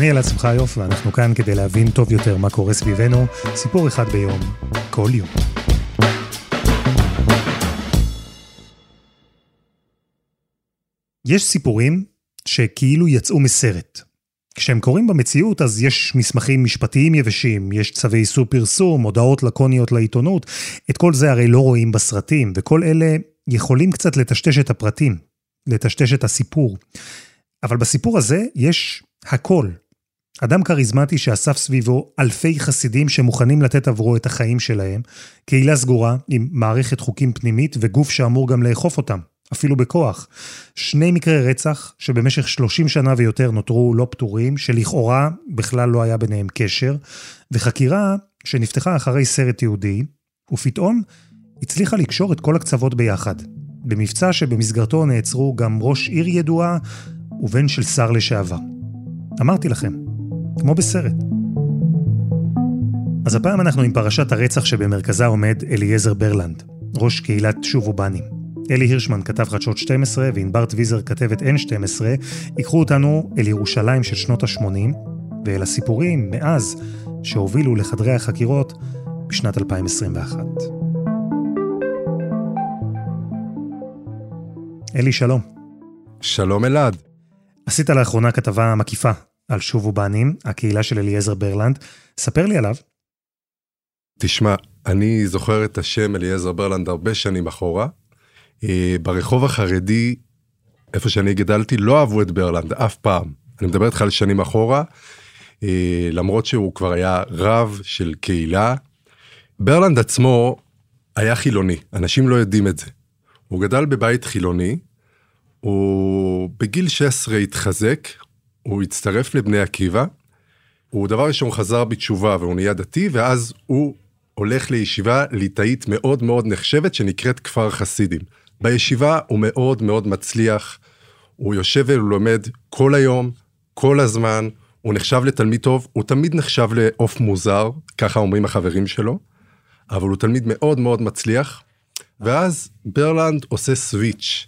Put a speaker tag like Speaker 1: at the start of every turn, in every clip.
Speaker 1: אני אלעד שמחיוף, ואנחנו כאן כדי להבין טוב יותר מה קורה סביבנו, סיפור אחד ביום, כל יום. יש סיפורים שכאילו יצאו מסרט. כשהם קורים במציאות אז יש מסמכים משפטיים יבשים, יש צווי איסור פרסום, הודעות לקוניות לעיתונות, את כל זה הרי לא רואים בסרטים, וכל אלה יכולים קצת לטשטש את הפרטים, לטשטש את הסיפור. אבל בסיפור הזה יש הכל. אדם כריזמטי שאסף סביבו אלפי חסידים שמוכנים לתת עבורו את החיים שלהם, קהילה סגורה עם מערכת חוקים פנימית וגוף שאמור גם לאכוף אותם, אפילו בכוח. שני מקרי רצח שבמשך 30 שנה ויותר נותרו לא פתורים, שלכאורה בכלל לא היה ביניהם קשר, וחקירה שנפתחה אחרי סרט יהודי, ופתאום הצליחה לקשור את כל הקצוות ביחד. במבצע שבמסגרתו נעצרו גם ראש עיר ידועה ובן של שר לשעבר. אמרתי לכם, כמו בסרט. אז הפעם אנחנו עם פרשת הרצח שבמרכזה עומד אליעזר ברלנד, ראש קהילת שובו בנים. אלי הירשמן כתב חדשות 12 וענבר טוויזר כתבת N12 ייקחו אותנו אל ירושלים של שנות ה-80 ואל הסיפורים מאז שהובילו לחדרי החקירות בשנת 2021. אלי, שלום.
Speaker 2: שלום אלעד.
Speaker 1: עשית לאחרונה כתבה מקיפה על שובו בנים, הקהילה של אליעזר ברלנד. ספר לי עליו.
Speaker 2: תשמע, אני זוכר את השם אליעזר ברלנד הרבה שנים אחורה. אה, ברחוב החרדי, איפה שאני גדלתי, לא אהבו את ברלנד אף פעם. אני מדבר איתך על שנים אחורה, אה, למרות שהוא כבר היה רב של קהילה. ברלנד עצמו היה חילוני, אנשים לא יודעים את זה. הוא גדל בבית חילוני, הוא בגיל 16 התחזק, הוא הצטרף לבני עקיבא, הוא דבר ראשון חזר בתשובה והוא נהיה דתי, ואז הוא הולך לישיבה ליטאית מאוד מאוד נחשבת שנקראת כפר חסידים. בישיבה הוא מאוד מאוד מצליח, הוא יושב ולומד כל היום, כל הזמן, הוא נחשב לתלמיד טוב, הוא תמיד נחשב לעוף מוזר, ככה אומרים החברים שלו, אבל הוא תלמיד מאוד מאוד מצליח, ואז ברלנד עושה סוויץ',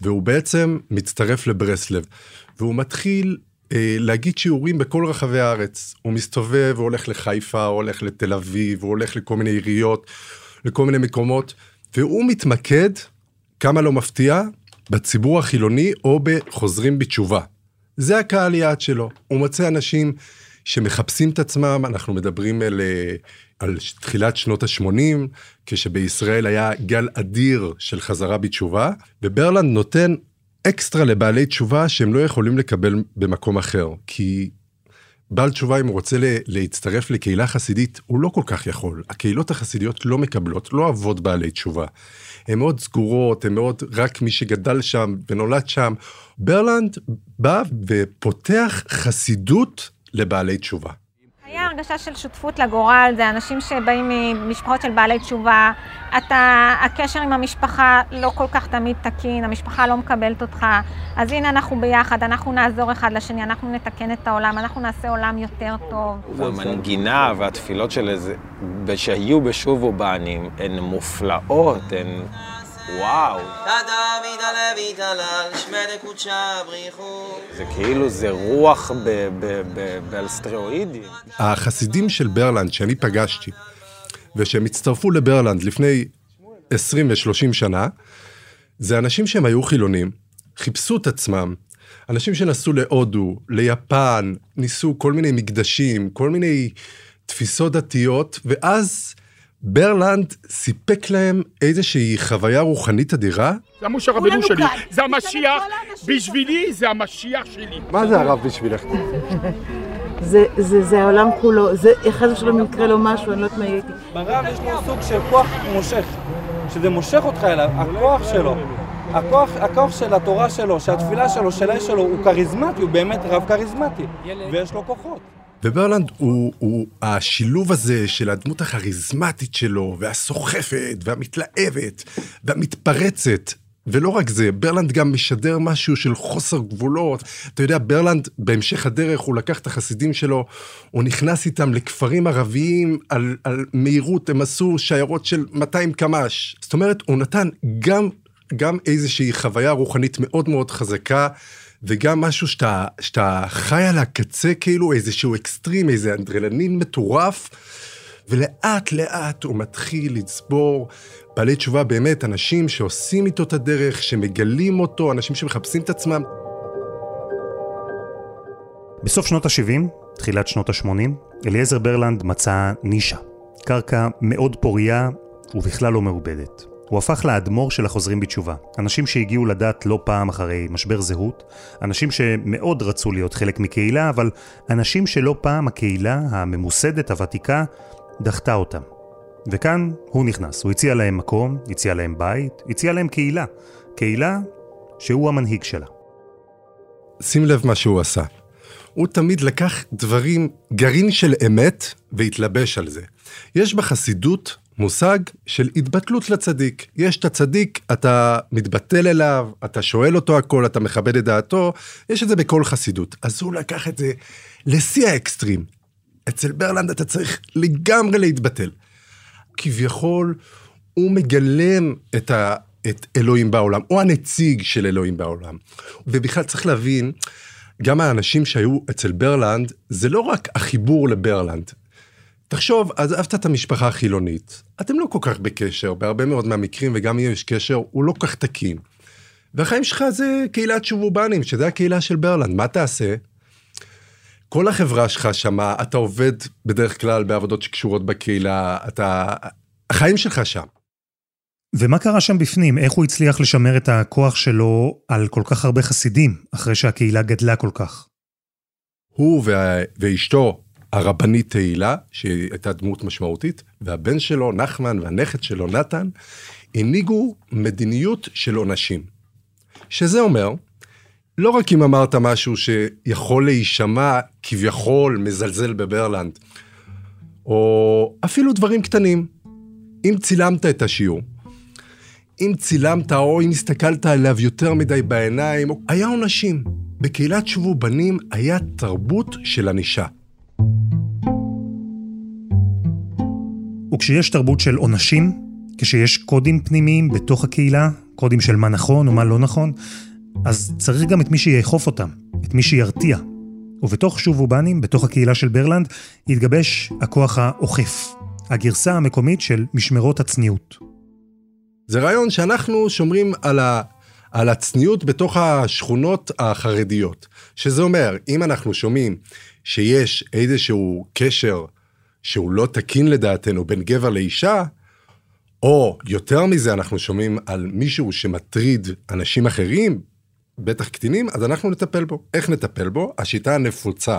Speaker 2: והוא בעצם מצטרף לברסלב, והוא מתחיל אה, להגיד שיעורים בכל רחבי הארץ. הוא מסתובב, הוא הולך לחיפה, הוא הולך לתל אביב, הוא הולך לכל מיני עיריות, לכל מיני מקומות, והוא מתמקד, כמה לא מפתיע, בציבור החילוני או בחוזרים בתשובה. זה הקהל יעד שלו. הוא מוצא אנשים שמחפשים את עצמם, אנחנו מדברים על, אה, על תחילת שנות ה-80, כשבישראל היה גל אדיר של חזרה בתשובה, וברלנד נותן אקסטרה לבעלי תשובה שהם לא יכולים לקבל במקום אחר, כי בעל תשובה אם הוא רוצה להצטרף לקהילה חסידית, הוא לא כל כך יכול. הקהילות החסידיות לא מקבלות, לא אוהבות בעלי תשובה. הן מאוד סגורות, הן מאוד רק מי שגדל שם ונולד שם. ברלנד בא ופותח חסידות לבעלי תשובה.
Speaker 3: הרגשה של שותפות לגורל, זה אנשים שבאים ממשפחות של בעלי תשובה, אתה, הקשר עם המשפחה לא כל כך תמיד תקין, המשפחה לא מקבלת אותך, אז הנה אנחנו ביחד, אנחנו נעזור אחד לשני, אנחנו נתקן את העולם, אנחנו נעשה עולם יותר טוב.
Speaker 4: המנגינה והתפילות של איזה, שהיו בשובו בנים, הן מופלאות, הן... וואו. זה כאילו זה רוח על סטריאואידים.
Speaker 2: החסידים של ברלנד שאני פגשתי, ושהם הצטרפו לברלנד לפני 20 ו-30 שנה, זה אנשים שהם היו חילונים, חיפשו את עצמם, אנשים שנסעו להודו, ליפן, ניסו כל מיני מקדשים, כל מיני תפיסות דתיות, ואז ברלנד סיפק להם איזושהי חוויה רוחנית אדירה.
Speaker 5: זה המשה רבנו שלי, זה המשיח, בשבילי זה המשיח שלי.
Speaker 2: מה זה הרב בשבילך?
Speaker 6: זה, זה, זה העולם כולו, זה אחד שלום יקרה לו משהו, אני לא יודעת מה הייתי.
Speaker 7: ברב יש לו סוג של כוח מושך, שזה מושך אותך אליו, הכוח שלו. הכוח, הכוח של התורה שלו, שהתפילה שלו, של האש שלו, הוא כריזמטי, הוא באמת רב כריזמטי, ויש לו כוחות.
Speaker 2: וברלנד הוא, הוא השילוב הזה של הדמות הכריזמטית שלו, והסוחפת, והמתלהבת, והמתפרצת. ולא רק זה, ברלנד גם משדר משהו של חוסר גבולות. אתה יודע, ברלנד, בהמשך הדרך, הוא לקח את החסידים שלו, הוא נכנס איתם לכפרים ערביים על, על מהירות, הם עשו שיירות של 200 קמ"ש. זאת אומרת, הוא נתן גם, גם איזושהי חוויה רוחנית מאוד מאוד חזקה. וגם משהו שאתה, שאתה חי על הקצה, כאילו איזשהו אקסטרים, איזה אנדרלנין מטורף, ולאט לאט הוא מתחיל לצבור בעלי תשובה באמת, אנשים שעושים איתו את הדרך, שמגלים אותו, אנשים שמחפשים את עצמם.
Speaker 1: בסוף שנות ה-70, תחילת שנות ה-80, אליעזר ברלנד מצא נישה. קרקע מאוד פוריה ובכלל לא מעובדת. הוא הפך לאדמו"ר של החוזרים בתשובה. אנשים שהגיעו לדת לא פעם אחרי משבר זהות, אנשים שמאוד רצו להיות חלק מקהילה, אבל אנשים שלא פעם הקהילה הממוסדת, הוותיקה, דחתה אותם. וכאן הוא נכנס, הוא הציע להם מקום, הציע להם בית, הציע להם קהילה. קהילה שהוא המנהיג שלה.
Speaker 2: שים לב מה שהוא עשה. הוא תמיד לקח דברים, גרעין של אמת, והתלבש על זה. יש בחסידות מושג של התבטלות לצדיק. יש את הצדיק, אתה מתבטל אליו, אתה שואל אותו הכל, אתה מכבד את דעתו, יש את זה בכל חסידות. אז הוא לקח את זה לשיא האקסטרים. אצל ברלנד אתה צריך לגמרי להתבטל. כביכול, הוא מגלם את, ה, את אלוהים בעולם, הוא הנציג של אלוהים בעולם. ובכלל צריך להבין, גם האנשים שהיו אצל ברלנד, זה לא רק החיבור לברלנד, תחשוב, עזבת את המשפחה החילונית, אתם לא כל כך בקשר, בהרבה מאוד מהמקרים, וגם אם יש קשר, הוא לא כל כך תקין. והחיים שלך זה קהילת שובובנים, שזה הקהילה של ברלנד, מה תעשה? כל החברה שלך שמה, אתה עובד בדרך כלל בעבודות שקשורות בקהילה, אתה... החיים שלך שם.
Speaker 1: ומה קרה שם בפנים? איך הוא הצליח לשמר את הכוח שלו על כל כך הרבה חסידים, אחרי שהקהילה גדלה כל כך?
Speaker 2: הוא וה... ואשתו, הרבנית תהילה, שהייתה דמות משמעותית, והבן שלו, נחמן, והנכד שלו, נתן, הנהיגו מדיניות של עונשים. שזה אומר, לא רק אם אמרת משהו שיכול להישמע כביכול מזלזל בברלנד, או אפילו דברים קטנים. אם צילמת את השיעור, אם צילמת או אם הסתכלת עליו יותר מדי בעיניים, היה עונשים. בקהילת שובו בנים היה תרבות של ענישה.
Speaker 1: וכשיש תרבות של עונשים, כשיש קודים פנימיים בתוך הקהילה, קודים של מה נכון ומה לא נכון, אז צריך גם את מי שיאכוף אותם, את מי שירתיע. ובתוך שובו בנים, בתוך הקהילה של ברלנד, התגבש הכוח האוכף, הגרסה המקומית של משמרות הצניעות.
Speaker 2: זה רעיון שאנחנו שומרים על, ה, על הצניעות בתוך השכונות החרדיות. שזה אומר, אם אנחנו שומעים שיש איזשהו קשר שהוא לא תקין לדעתנו בין גבר לאישה, או יותר מזה, אנחנו שומעים על מישהו שמטריד אנשים אחרים, בטח קטינים, אז אנחנו נטפל בו. איך נטפל בו? השיטה הנפוצה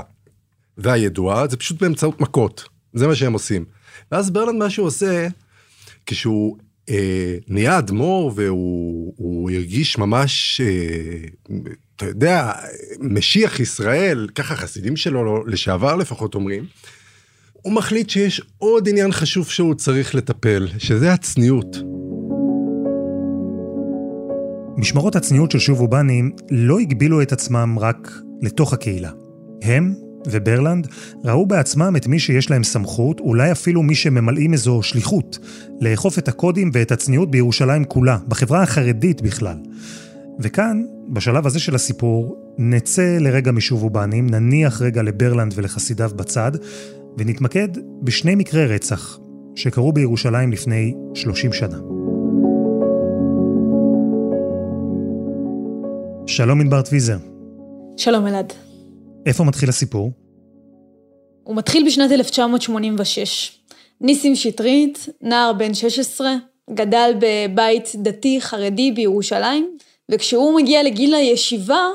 Speaker 2: והידועה זה פשוט באמצעות מכות. זה מה שהם עושים. ואז ברלנד מה שהוא עושה, כשהוא אה, נהיה אדמו"ר והוא הרגיש ממש, אה, אתה יודע, משיח ישראל, ככה חסידים שלו לשעבר לפחות אומרים, הוא מחליט שיש עוד עניין חשוב שהוא צריך לטפל, שזה הצניעות.
Speaker 1: משמרות הצניעות של שובו בנים לא הגבילו את עצמם רק לתוך הקהילה. הם וברלנד ראו בעצמם את מי שיש להם סמכות, אולי אפילו מי שממלאים איזו שליחות, לאכוף את הקודים ואת הצניעות בירושלים כולה, בחברה החרדית בכלל. וכאן, בשלב הזה של הסיפור, נצא לרגע משובו בנים, נניח רגע לברלנד ולחסידיו בצד, ונתמקד בשני מקרי רצח שקרו בירושלים לפני 30 שנה. שלום ענבר טוויזר.
Speaker 8: שלום אלעד.
Speaker 1: איפה מתחיל הסיפור?
Speaker 8: הוא מתחיל בשנת 1986. ניסים שטרית, נער בן 16, גדל בבית דתי חרדי בירושלים, וכשהוא מגיע לגיל הישיבה,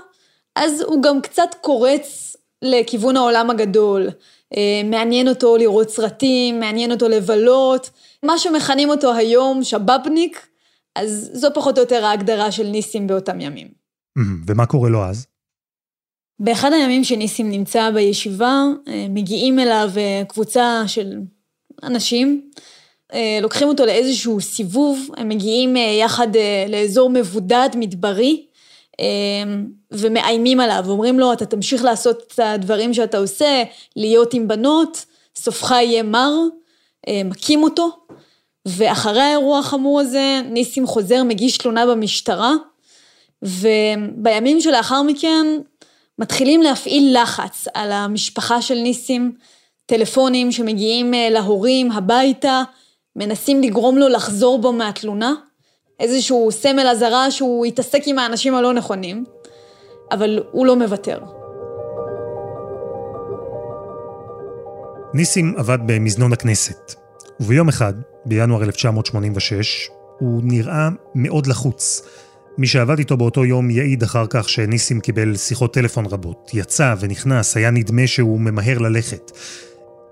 Speaker 8: אז הוא גם קצת קורץ לכיוון העולם הגדול. אה, מעניין אותו לראות סרטים, מעניין אותו לבלות, מה שמכנים אותו היום שבאבניק, אז זו פחות או יותר ההגדרה של ניסים באותם ימים.
Speaker 1: ומה קורה לו אז?
Speaker 8: באחד הימים שניסים נמצא בישיבה, אה, מגיעים אליו אה, קבוצה של אנשים, לוקחים אותו לאיזשהו סיבוב, הם מגיעים יחד לאזור מבודד, מדברי, ומאיימים עליו, אומרים לו, אתה תמשיך לעשות את הדברים שאתה עושה, להיות עם בנות, סופך יהיה מר, מכים אותו, ואחרי האירוע החמור הזה, ניסים חוזר, מגיש תלונה במשטרה, ובימים שלאחר מכן, מתחילים להפעיל לחץ על המשפחה של ניסים, טלפונים שמגיעים אה, להורים הביתה, מנסים לגרום לו לחזור בו מהתלונה, איזשהו סמל אזהרה שהוא יתעסק עם האנשים הלא נכונים, אבל הוא לא מוותר.
Speaker 1: ניסים עבד במזנון הכנסת, וביום אחד, בינואר 1986, הוא נראה מאוד לחוץ. מי שעבד איתו באותו יום יעיד אחר כך שניסים קיבל שיחות טלפון רבות, יצא ונכנס, היה נדמה שהוא ממהר ללכת.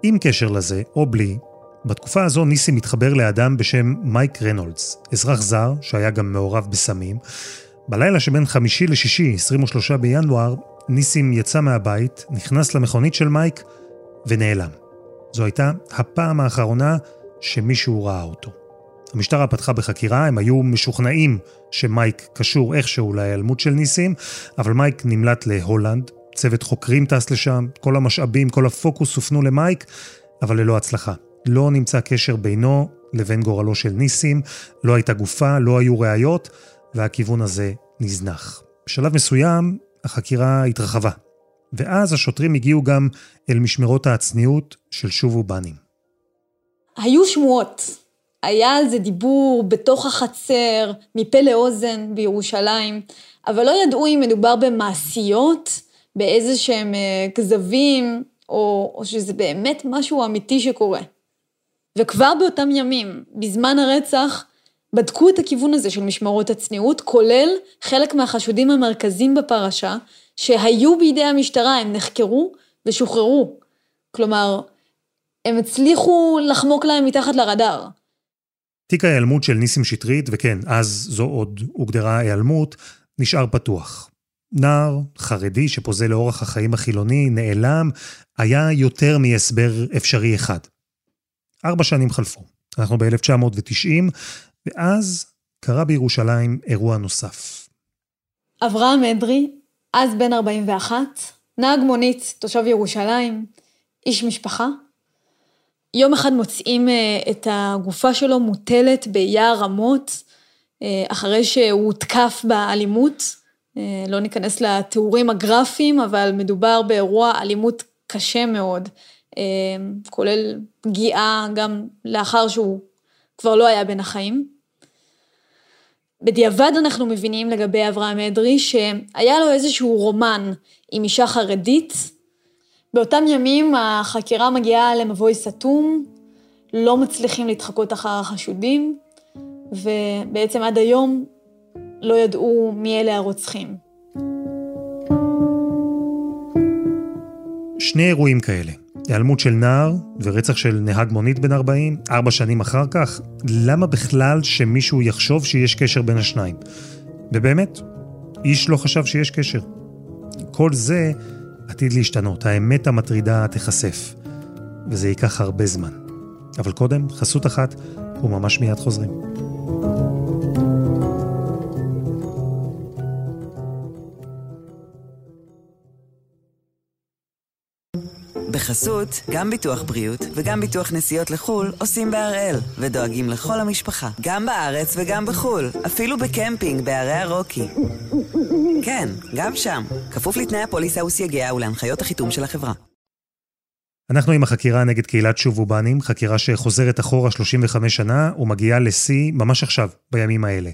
Speaker 1: עם קשר לזה, או בלי, בתקופה הזו ניסים התחבר לאדם בשם מייק רנולדס, אזרח זר שהיה גם מעורב בסמים. בלילה שבין חמישי לשישי, 23 בינואר, ניסים יצא מהבית, נכנס למכונית של מייק ונעלם. זו הייתה הפעם האחרונה שמישהו ראה אותו. המשטרה פתחה בחקירה, הם היו משוכנעים שמייק קשור איכשהו להיעלמות של ניסים, אבל מייק נמלט להולנד, צוות חוקרים טס לשם, כל המשאבים, כל הפוקוס הופנו למייק, אבל ללא הצלחה. לא נמצא קשר בינו לבין גורלו של ניסים, לא הייתה גופה, לא היו ראיות, והכיוון הזה נזנח. בשלב מסוים החקירה התרחבה, ואז השוטרים הגיעו גם אל משמרות הצניעות של שובו בנים.
Speaker 8: היו שמועות היה על זה דיבור בתוך החצר, מפה לאוזן בירושלים, אבל לא ידעו אם מדובר במעשיות, באיזה שהם אה, כזבים, או, או שזה באמת משהו אמיתי שקורה. וכבר באותם ימים, בזמן הרצח, בדקו את הכיוון הזה של משמרות הצניעות, כולל חלק מהחשודים המרכזיים בפרשה, שהיו בידי המשטרה, הם נחקרו ושוחררו. כלומר, הם הצליחו לחמוק להם מתחת לרדאר.
Speaker 1: תיק ההיעלמות של ניסים שטרית, וכן, אז זו עוד הוגדרה היעלמות, נשאר פתוח. נער חרדי שפוזל לאורח החיים החילוני, נעלם, היה יותר מהסבר אפשרי אחד. ארבע שנים חלפו. אנחנו ב-1990, ואז קרה בירושלים אירוע נוסף.
Speaker 8: אברהם אדרי, אז בן 41, נהג מונית, תושב ירושלים, איש משפחה, יום אחד מוצאים אה, את הגופה שלו מוטלת ביער רמות, אה, אחרי שהוא הותקף באלימות. אה, לא ניכנס לתיאורים הגרפיים, אבל מדובר באירוע אלימות קשה מאוד, כולל פגיעה גם לאחר שהוא כבר לא היה בין החיים. בדיעבד אנחנו מבינים לגבי אברהם אדרי שהיה לו איזשהו רומן עם אישה חרדית, באותם ימים החקירה מגיעה למבוי סתום, לא מצליחים להתחקות אחר החשודים, ובעצם עד היום לא ידעו מי אלה הרוצחים.
Speaker 1: שני אירועים כאלה, היעלמות של נער ורצח של נהג מונית בן 40, ארבע שנים אחר כך, למה בכלל שמישהו יחשוב שיש קשר בין השניים? ובאמת, איש לא חשב שיש קשר. כל זה עתיד להשתנות, האמת המטרידה תיחשף, וזה ייקח הרבה זמן. אבל קודם, חסות אחת, וממש מיד חוזרים.
Speaker 9: בחסות, גם ביטוח בריאות וגם ביטוח נסיעות לחו"ל עושים בהראל, ודואגים לכל המשפחה, גם בארץ וגם בחו"ל, אפילו בקמפינג בערי הרוקי. כן, גם שם, כפוף לתנאי הפוליסה וסייגיה ולהנחיות החיתום של החברה.
Speaker 1: אנחנו עם החקירה נגד קהילת שובובנים, חקירה שחוזרת אחורה 35 שנה ומגיעה לשיא ממש עכשיו, בימים האלה.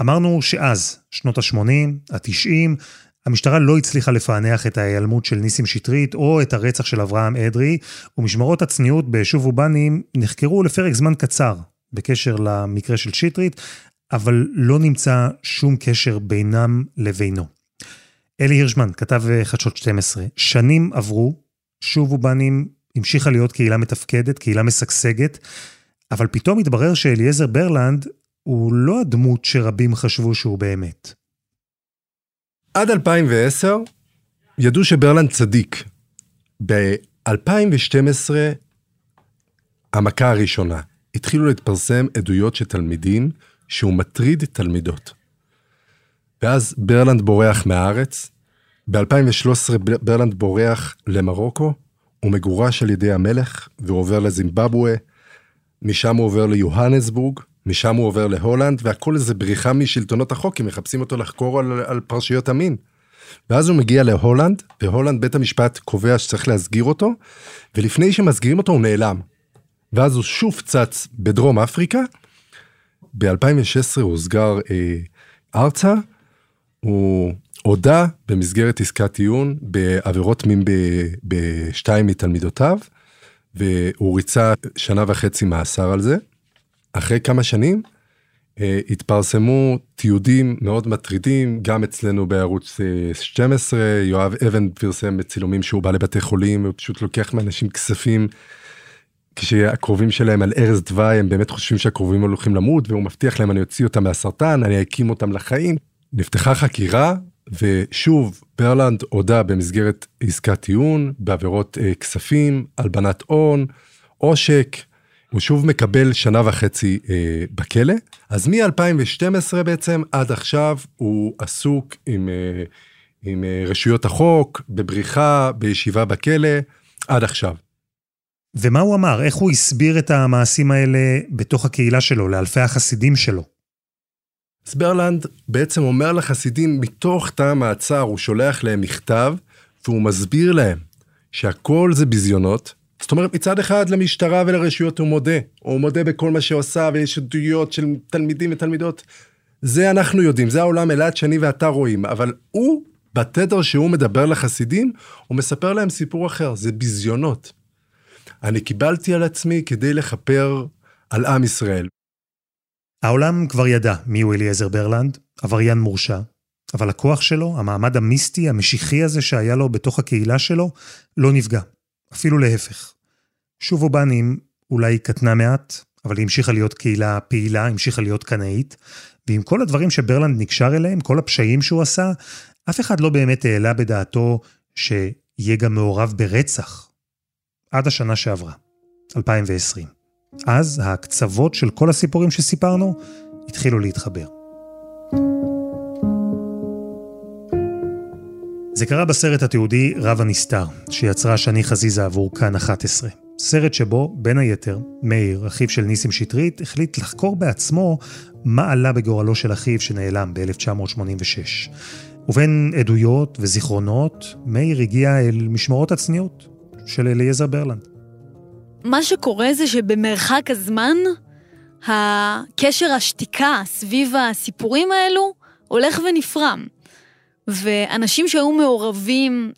Speaker 1: אמרנו שאז, שנות ה-80, ה-90, המשטרה לא הצליחה לפענח את ההיעלמות של ניסים שטרית או את הרצח של אברהם אדרי, ומשמרות הצניעות בשוב ובנים נחקרו לפרק זמן קצר בקשר למקרה של שטרית, אבל לא נמצא שום קשר בינם לבינו. אלי הירשמן, כתב חדשות 12, שנים עברו, שוב ובנים המשיכה להיות קהילה מתפקדת, קהילה משגשגת, אבל פתאום התברר שאליעזר ברלנד הוא לא הדמות שרבים חשבו שהוא באמת.
Speaker 2: עד 2010 ידעו שברלנד צדיק. ב-2012, המכה הראשונה, התחילו להתפרסם עדויות של תלמידים שהוא מטריד תלמידות. ואז ברלנד בורח מהארץ. ב-2013 ברלנד בורח למרוקו, הוא מגורש על ידי המלך, והוא עובר לזימבבואה, משם הוא עובר ליוהנסבורג, משם הוא עובר להולנד, והכל איזה בריחה משלטונות החוק, כי מחפשים אותו לחקור על, על פרשיות המין. ואז הוא מגיע להולנד, בהולנד בית המשפט קובע שצריך להסגיר אותו, ולפני שמסגירים אותו הוא נעלם. ואז הוא שוב צץ בדרום אפריקה. ב-2016 הוא הוסגר אה, ארצה, הוא הודה במסגרת עסקת טיעון בעבירות מין בשתיים מתלמידותיו, והוא ריצה שנה וחצי מאסר על זה. אחרי כמה שנים אה, התפרסמו תיעודים מאוד מטרידים, גם אצלנו בערוץ 12, אה, יואב אבן פרסם בצילומים שהוא בא לבתי חולים, הוא פשוט לוקח מאנשים כספים. כשהקרובים שלהם על ערש דווי הם באמת חושבים שהקרובים הולכים למות והוא מבטיח להם אני אוציא אותם מהסרטן אני אקים אותם לחיים. נפתחה חקירה ושוב ברלנד הודה במסגרת עסקת טיעון בעבירות אה, כספים הלבנת הון עושק הוא שוב מקבל שנה וחצי אה, בכלא, אז מ-2012 בעצם עד עכשיו הוא עסוק עם, אה, עם אה, רשויות החוק, בבריחה, בישיבה בכלא, עד עכשיו.
Speaker 1: ומה הוא אמר? איך הוא הסביר את המעשים האלה בתוך הקהילה שלו, לאלפי החסידים שלו?
Speaker 2: אז ברלנד בעצם אומר לחסידים, מתוך תא המעצר הוא שולח להם מכתב, והוא מסביר להם שהכל זה ביזיונות, זאת אומרת, מצד אחד למשטרה ולרשויות הוא מודה, הוא מודה בכל מה שעושה, ויש עדויות של תלמידים ותלמידות. זה אנחנו יודעים, זה העולם אלעד שאני ואתה רואים, אבל הוא, בתדר שהוא מדבר לחסידים, הוא מספר להם סיפור אחר, זה ביזיונות. אני קיבלתי על עצמי כדי לכפר על עם ישראל.
Speaker 1: העולם כבר ידע מיהו אליעזר ברלנד, עבריין מורשע, אבל הכוח שלו, המעמד המיסטי, המשיחי הזה שהיה לו בתוך הקהילה שלו, לא נפגע. אפילו להפך. שובו בנים אולי קטנה מעט, אבל היא המשיכה להיות קהילה פעילה, המשיכה להיות קנאית, ועם כל הדברים שברלנד נקשר אליהם, כל הפשעים שהוא עשה, אף אחד לא באמת העלה בדעתו שיהיה גם מעורב ברצח. עד השנה שעברה, 2020. אז הקצוות של כל הסיפורים שסיפרנו התחילו להתחבר. זה קרה בסרט התיעודי רב הנסתר, שיצרה שני חזיזה עבור כאן 11. סרט שבו, בין היתר, מאיר, אחיו של ניסים שטרית, החליט לחקור בעצמו מה עלה בגורלו של אחיו שנעלם ב-1986. ובין עדויות וזיכרונות, מאיר הגיע אל משמרות הצניעות של אליעזר ברלנד.
Speaker 8: מה שקורה זה שבמרחק הזמן, הקשר השתיקה סביב הסיפורים האלו הולך ונפרם. ואנשים שהיו מעורבים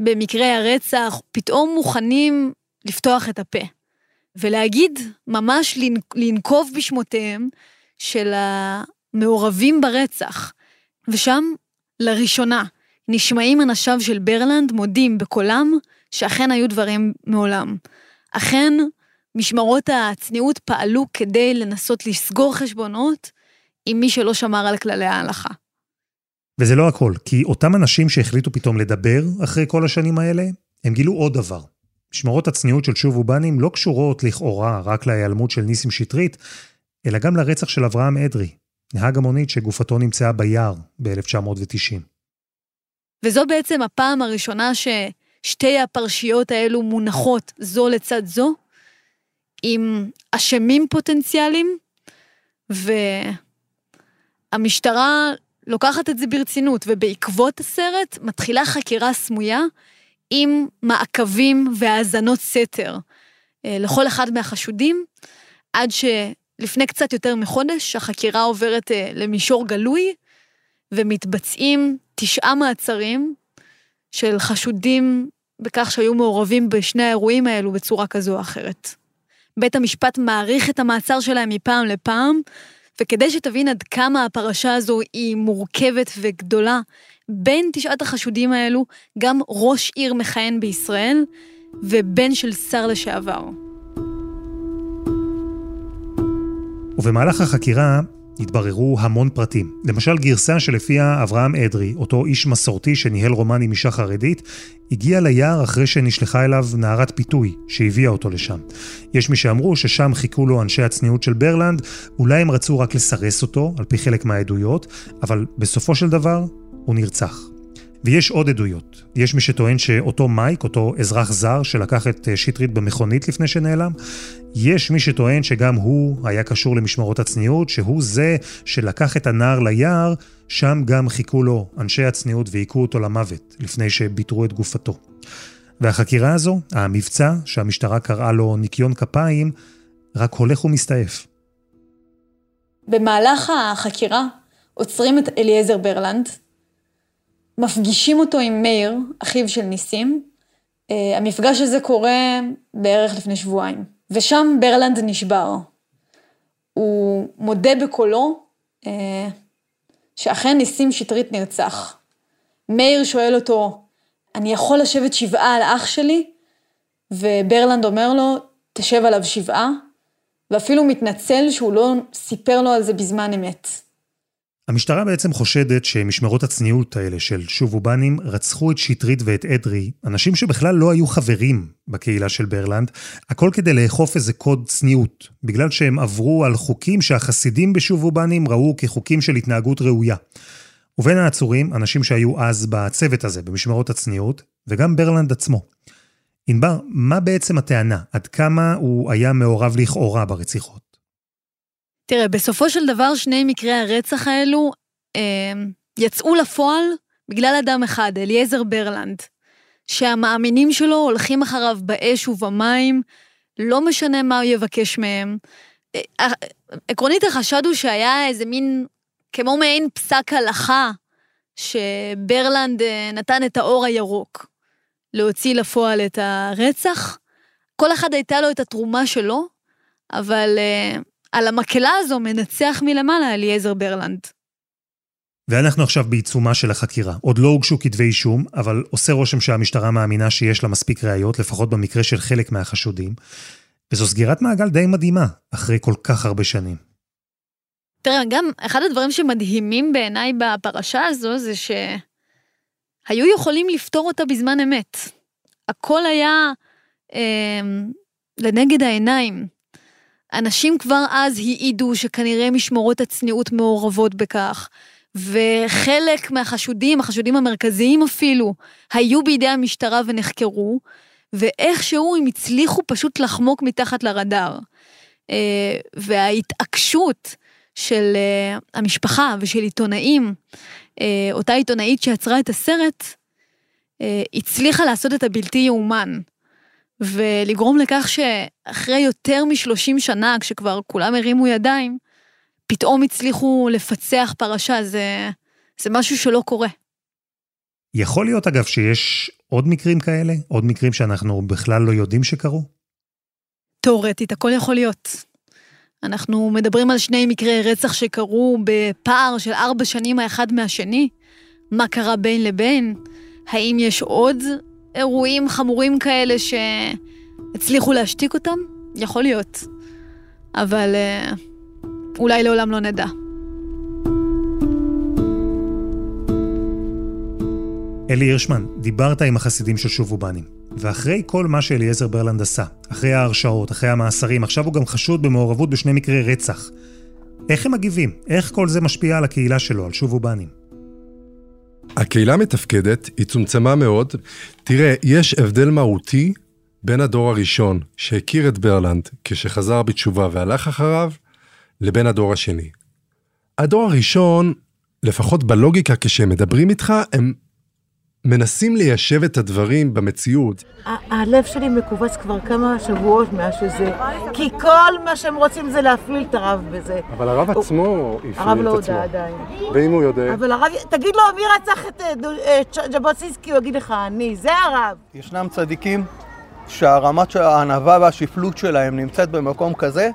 Speaker 8: במקרי הרצח, פתאום מוכנים לפתוח את הפה. ולהגיד, ממש לנקוב בשמותיהם של המעורבים ברצח. ושם, לראשונה, נשמעים אנשיו של ברלנד מודים בקולם שאכן היו דברים מעולם. אכן, משמרות הצניעות פעלו כדי לנסות לסגור חשבונות עם מי שלא שמר על כללי ההלכה.
Speaker 1: וזה לא הכל, כי אותם אנשים שהחליטו פתאום לדבר אחרי כל השנים האלה, הם גילו עוד דבר. משמרות הצניעות של שוב ובנים לא קשורות לכאורה רק להיעלמות של ניסים שטרית, אלא גם לרצח של אברהם אדרי, נהג המונית שגופתו נמצאה ביער ב-1990.
Speaker 8: וזו בעצם הפעם הראשונה ששתי הפרשיות האלו מונחות זו לצד זו, עם אשמים פוטנציאליים, והמשטרה לוקחת את זה ברצינות, ובעקבות הסרט מתחילה חקירה סמויה עם מעקבים והאזנות סתר אה, לכל אחד מהחשודים, עד שלפני קצת יותר מחודש החקירה עוברת אה, למישור גלוי, ומתבצעים תשעה מעצרים של חשודים בכך שהיו מעורבים בשני האירועים האלו בצורה כזו או אחרת. בית המשפט מעריך את המעצר שלהם מפעם לפעם, וכדי שתבין עד כמה הפרשה הזו היא מורכבת וגדולה, בין תשעת החשודים האלו גם ראש עיר מכהן בישראל ובן של שר לשעבר.
Speaker 1: ובמהלך החקירה התבררו המון פרטים. למשל גרסה שלפיה אברהם אדרי, אותו איש מסורתי שניהל רומן עם אישה חרדית, הגיע ליער אחרי שנשלחה אליו נערת פיתוי שהביאה אותו לשם. יש מי שאמרו ששם חיכו לו אנשי הצניעות של ברלנד, אולי הם רצו רק לסרס אותו, על פי חלק מהעדויות, אבל בסופו של דבר הוא נרצח. ויש עוד עדויות. יש מי שטוען שאותו מייק, אותו אזרח זר שלקח את אה, שטרית במכונית לפני שנעלם, יש מי שטוען שגם הוא היה קשור למשמרות הצניעות, שהוא זה שלקח את הנער ליער, שם גם חיכו לו אנשי הצניעות והיכו אותו למוות, לפני שביטרו את גופתו. והחקירה הזו, המבצע, שהמשטרה קראה לו ניקיון כפיים, רק הולך ומסתעף.
Speaker 8: במהלך החקירה עוצרים את אליעזר ברלנד, מפגישים אותו עם מאיר, אחיו של ניסים. Uh, המפגש הזה קורה בערך לפני שבועיים, ושם ברלנד נשבר. הוא מודה בקולו uh, שאכן ניסים שטרית נרצח. מאיר שואל אותו, אני יכול לשבת שבעה על אח שלי? וברלנד אומר לו, תשב עליו שבעה, ואפילו מתנצל שהוא לא סיפר לו על זה בזמן אמת.
Speaker 1: המשטרה בעצם חושדת שמשמרות הצניעות האלה של שובובנים רצחו את שטרית ואת אדרי, אנשים שבכלל לא היו חברים בקהילה של ברלנד, הכל כדי לאכוף איזה קוד צניעות, בגלל שהם עברו על חוקים שהחסידים בשובובנים ראו כחוקים של התנהגות ראויה. ובין העצורים, אנשים שהיו אז בצוות הזה, במשמרות הצניעות, וגם ברלנד עצמו. ענבר, מה בעצם הטענה? עד כמה הוא היה מעורב לכאורה ברציחות?
Speaker 8: תראה, בסופו של דבר שני מקרי הרצח האלו אה, יצאו לפועל בגלל אדם אחד, אליעזר ברלנד, שהמאמינים שלו הולכים אחריו באש ובמים, לא משנה מה הוא יבקש מהם. אה, אה, עקרונית החשד הוא שהיה איזה מין, כמו מעין פסק הלכה, שברלנד אה, נתן את האור הירוק להוציא לפועל את הרצח. כל אחד הייתה לו את התרומה שלו, אבל על המקהלה הזו מנצח מלמעלה אליעזר ברלנד.
Speaker 1: ואנחנו עכשיו בעיצומה של החקירה. עוד לא הוגשו כתבי אישום, אבל עושה רושם שהמשטרה מאמינה שיש לה מספיק ראיות, לפחות במקרה של חלק מהחשודים. וזו סגירת מעגל די מדהימה, אחרי כל כך הרבה שנים.
Speaker 8: תראה, גם אחד הדברים שמדהימים בעיניי בפרשה הזו, זה שהיו יכולים לפתור אותה בזמן אמת. הכל היה אה, לנגד העיניים. אנשים כבר אז העידו שכנראה משמורות הצניעות מעורבות בכך, וחלק מהחשודים, החשודים המרכזיים אפילו, היו בידי המשטרה ונחקרו, ואיכשהו הם הצליחו פשוט לחמוק מתחת לרדאר. אה, וההתעקשות של אה, המשפחה ושל עיתונאים, אה, אותה עיתונאית שיצרה את הסרט, הצליחה לעשות את הבלתי יאומן. ולגרום לכך שאחרי יותר מ-30 שנה, כשכבר כולם הרימו ידיים, פתאום הצליחו לפצח פרשה, זה, זה משהו שלא קורה.
Speaker 1: יכול להיות אגב שיש עוד מקרים כאלה? עוד מקרים שאנחנו בכלל לא יודעים שקרו?
Speaker 8: תאורטית, הכל יכול להיות. אנחנו מדברים על שני מקרי רצח שקרו בפער של ארבע שנים האחד מהשני. מה קרה בין לבין? האם יש עוד אירועים חמורים כאלה שהצליחו להשתיק אותם? יכול להיות. אבל אה, אולי לעולם לא נדע.
Speaker 1: אלי הירשמן, דיברת עם החסידים של שובובנים, ואחרי כל מה שאליעזר ברלנד עשה, אחרי ההרשעות, אחרי המאסרים, עכשיו הוא גם חשוד במעורבות בשני מקרי רצח. איך הם מגיבים? איך כל זה משפיע על הקהילה שלו, על שובובנים?
Speaker 2: הקהילה מתפקדת, היא צומצמה מאוד. תראה, יש הבדל מהותי בין הדור הראשון שהכיר את ברלנד כשחזר בתשובה והלך אחריו, לבין הדור השני. הדור הראשון, לפחות בלוגיקה כשהם מדברים איתך, הם מנסים ליישב את הדברים במציאות.
Speaker 6: הלב שלי מכווץ כבר כמה שבועות מאז שזה, כי כל מה שהם רוצים זה להפליל את הרב בזה.
Speaker 2: אבל הרב עצמו הפליל את עצמו. הרב
Speaker 6: לא הודה עדיין.
Speaker 2: ואם הוא יודע?
Speaker 6: אבל הרב, תגיד לו, מי רצח את אה, ז'בוטינסקי, הוא יגיד לך, אני, זה הרב.
Speaker 7: ישנם צדיקים שהרמת הענווה והשפלות שלהם נמצאת במקום כזה,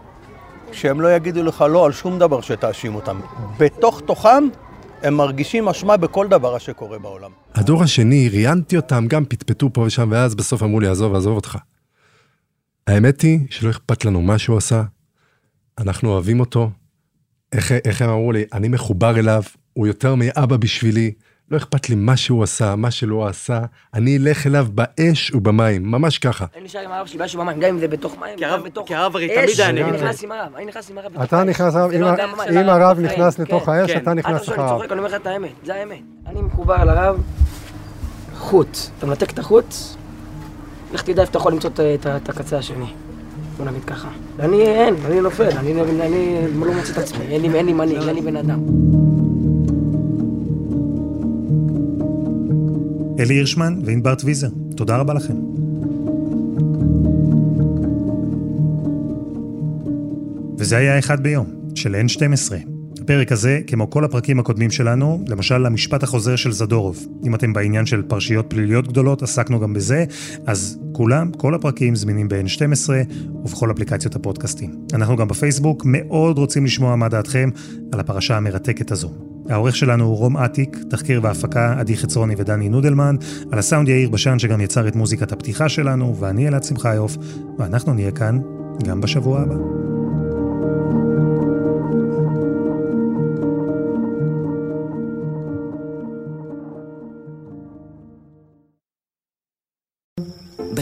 Speaker 7: שהם לא יגידו לך לא על שום דבר שתאשים אותם. בתוך תוכם הם מרגישים אשמה בכל דבר שקורה בעולם.
Speaker 2: הדור השני, ראיינתי אותם, גם פטפטו פה ושם, ואז בסוף אמרו לי, עזוב, עזוב אותך. האמת היא שלא אכפת לנו מה שהוא עשה, אנחנו אוהבים אותו, איך, איך הם אמרו לי, אני מחובר אליו, הוא יותר מאבא בשבילי, לא אכפת לי מה שהוא עשה, מה שלא עשה, אני אלך אליו באש ובמים, ממש ככה.
Speaker 10: אני נשאר עם הרב שלי באש ובמים, גם אם זה בתוך מים, גם בתוך
Speaker 11: כי הרב הרי תמיד היה נגד
Speaker 10: אני. נכנס עם הרב, אני נכנס עם הרב בתוך
Speaker 12: אתה. נכנס, אם
Speaker 10: לא
Speaker 12: אם הרב
Speaker 10: בחיים,
Speaker 12: נכנס
Speaker 10: כן.
Speaker 12: לתוך האש,
Speaker 11: כן.
Speaker 12: אתה נכנס אחריו.
Speaker 10: צוחק, אני אומר לך את האמת, זה האמת. אני מחובר לרב, חוט. אתה מנתק את החוט, לך תדע איפה אתה יכול למצוא את- הקצה השני. בוא נגיד ככה. אני אין, אני נופל, אני אני לא מוצא את עצמי, אין לי מנהיג, אין לי בן אדם.
Speaker 1: אלי הירשמן וענבר טוויזר, תודה רבה לכם. וזה היה אחד ביום, של N12. הפרק הזה, כמו כל הפרקים הקודמים שלנו, למשל המשפט החוזר של זדורוב. אם אתם בעניין של פרשיות פליליות גדולות, עסקנו גם בזה, אז כולם, כל הפרקים זמינים ב-N12 ובכל אפליקציות הפודקאסטים. אנחנו גם בפייסבוק מאוד רוצים לשמוע מה דעתכם על הפרשה המרתקת הזו. העורך שלנו הוא רום אטיק, תחקיר והפקה עדי חצרוני ודני נודלמן, על הסאונד יאיר בשן שגם יצר את מוזיקת הפתיחה שלנו, ואני אלעד שמחיוף, ואנחנו נהיה כאן גם בשבוע הבא.